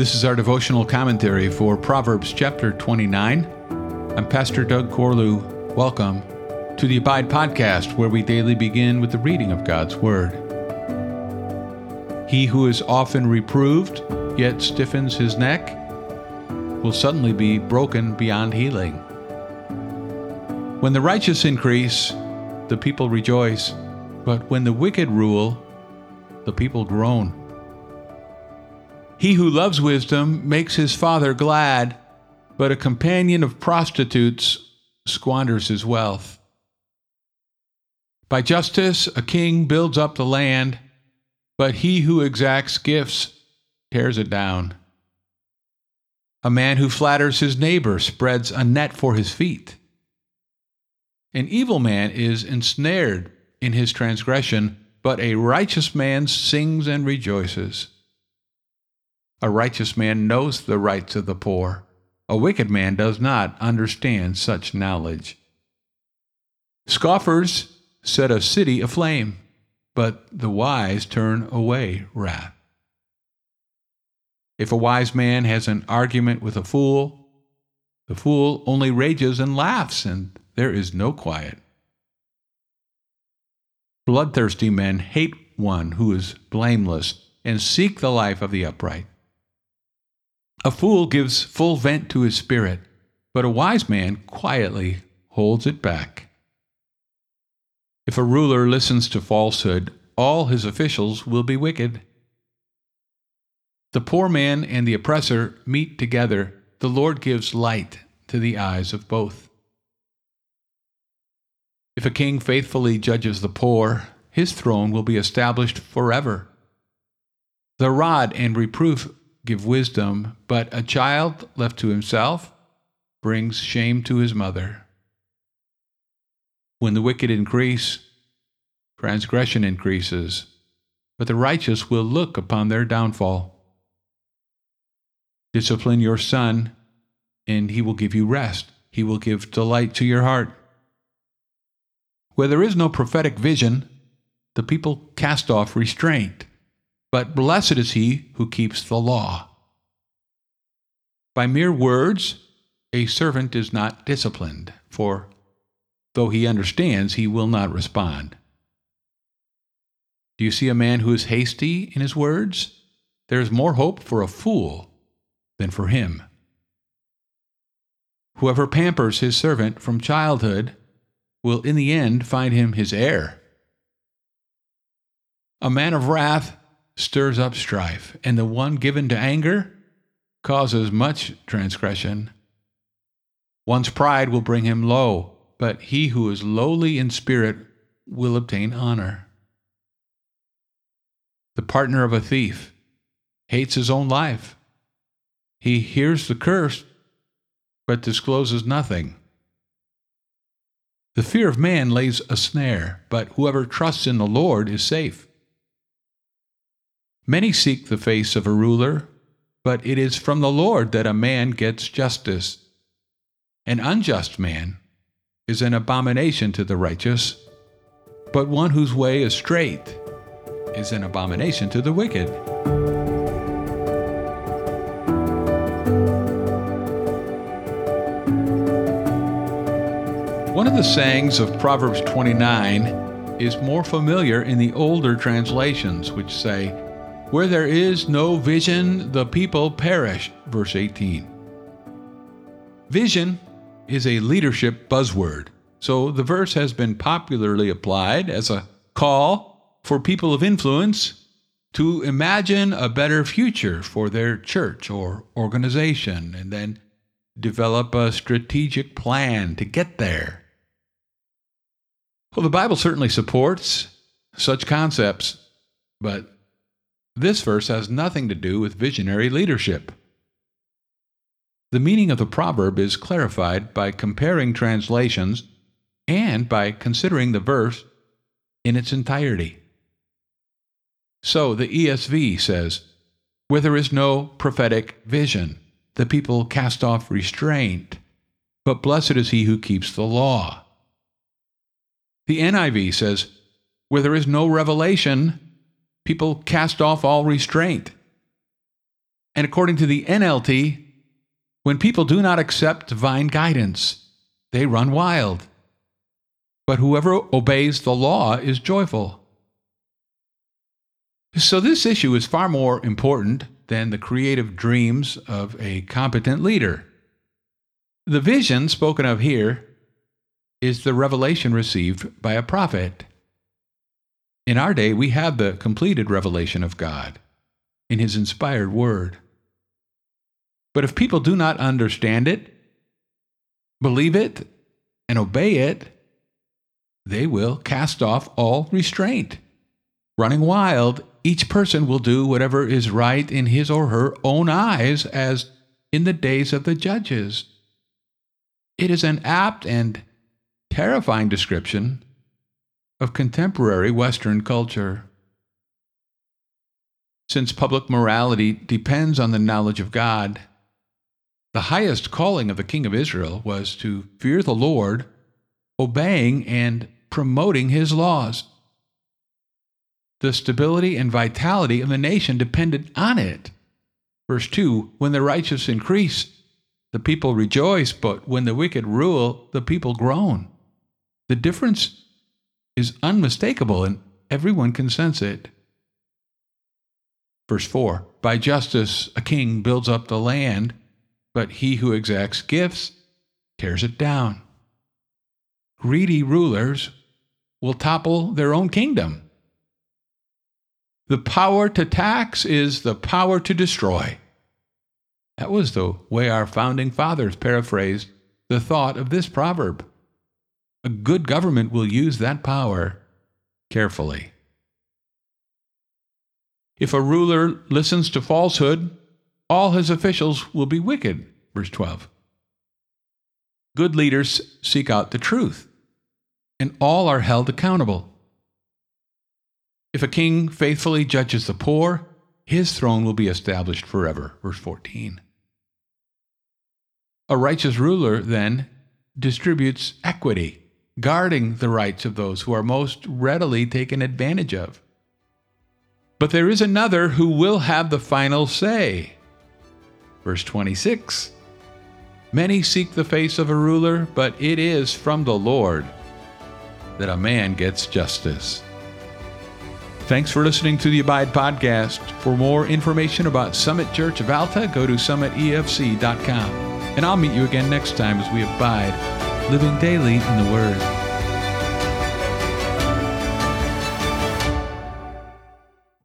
This is our devotional commentary for Proverbs chapter 29. I'm Pastor Doug Corlew. Welcome to the Abide podcast, where we daily begin with the reading of God's Word. He who is often reproved, yet stiffens his neck, will suddenly be broken beyond healing. When the righteous increase, the people rejoice, but when the wicked rule, the people groan. He who loves wisdom makes his father glad, but a companion of prostitutes squanders his wealth. By justice, a king builds up the land, but he who exacts gifts tears it down. A man who flatters his neighbor spreads a net for his feet. An evil man is ensnared in his transgression, but a righteous man sings and rejoices. A righteous man knows the rights of the poor. A wicked man does not understand such knowledge. Scoffers set a city aflame, but the wise turn away wrath. If a wise man has an argument with a fool, the fool only rages and laughs, and there is no quiet. Bloodthirsty men hate one who is blameless and seek the life of the upright. A fool gives full vent to his spirit, but a wise man quietly holds it back. If a ruler listens to falsehood, all his officials will be wicked. The poor man and the oppressor meet together. The Lord gives light to the eyes of both. If a king faithfully judges the poor, his throne will be established forever. The rod and reproof give wisdom, but a child left to himself brings shame to his mother. When the wicked increase, transgression increases, but the righteous will look upon their downfall. Discipline your son, and he will give you rest. He will give delight to your heart. Where there is no prophetic vision, the people cast off restraint. But blessed is he who keeps the law. By mere words, a servant is not disciplined, for though he understands, he will not respond. Do you see a man who is hasty in his words? There is more hope for a fool than for him. Whoever pampers his servant from childhood will in the end find him his heir. A man of wrath stirs up strife, and the one given to anger causes much transgression. One's pride will bring him low, but he who is lowly in spirit will obtain honor. The partner of a thief hates his own life. He hears the curse, but discloses nothing. The fear of man lays a snare, but whoever trusts in the Lord is safe. Many seek the face of a ruler, but it is from the Lord that a man gets justice. An unjust man is an abomination to the righteous, but one whose way is straight is an abomination to the wicked. One of the sayings of Proverbs 29 is more familiar in the older translations, which say, where there is no vision, the people perish. Verse 18. Vision is a leadership buzzword, so the verse has been popularly applied as a call for people of influence to imagine a better future for their church or organization and then develop a strategic plan to get there. Well, the Bible certainly supports such concepts, but this verse has nothing to do with visionary leadership. The meaning of the proverb is clarified by comparing translations and by considering the verse in its entirety. So the ESV says, Where there is no prophetic vision, the people cast off restraint, but blessed is he who keeps the law. The NIV says, Where there is no revelation, people cast off all restraint. And according to the NLT, when people do not accept divine guidance, they run wild. But whoever obeys the law is joyful. So, this issue is far more important than the creative dreams of a competent leader. The vision spoken of here is the revelation received by a prophet. In our day, we have the completed revelation of God in His inspired Word. But if people do not understand it, believe it, and obey it, they will cast off all restraint. Running wild, each person will do whatever is right in his or her own eyes, as in the days of the judges. It is an apt and terrifying description of contemporary Western culture. Since public morality depends on the knowledge of God, the highest calling of the king of Israel was to fear the Lord, obeying and promoting his laws. The stability and vitality of the nation depended on it. Verse 2 When the righteous increase, the people rejoice, but when the wicked rule, the people groan. The difference is unmistakable and everyone can sense it. Verse 4 By justice a king builds up the land, but he who exacts gifts tears it down. Greedy rulers will topple their own kingdom. The power to tax is the power to destroy. That was the way our founding fathers paraphrased the thought of this proverb. A good government will use that power carefully. If a ruler listens to falsehood, all his officials will be wicked. Verse 12. Good leaders seek out the truth, and all are held accountable. If a king faithfully judges the poor, his throne will be established forever. Verse 14. A righteous ruler, then, distributes equity guarding the rights of those who are most readily taken advantage of. But there is another who will have the final say. Verse 26 Many seek the face of a ruler, but it is from the Lord that a man gets justice. Thanks for listening to the Abide Podcast. For more information about Summit Church of Alta, go to summitefc.com. And I'll meet you again next time as we abide living daily in the Word.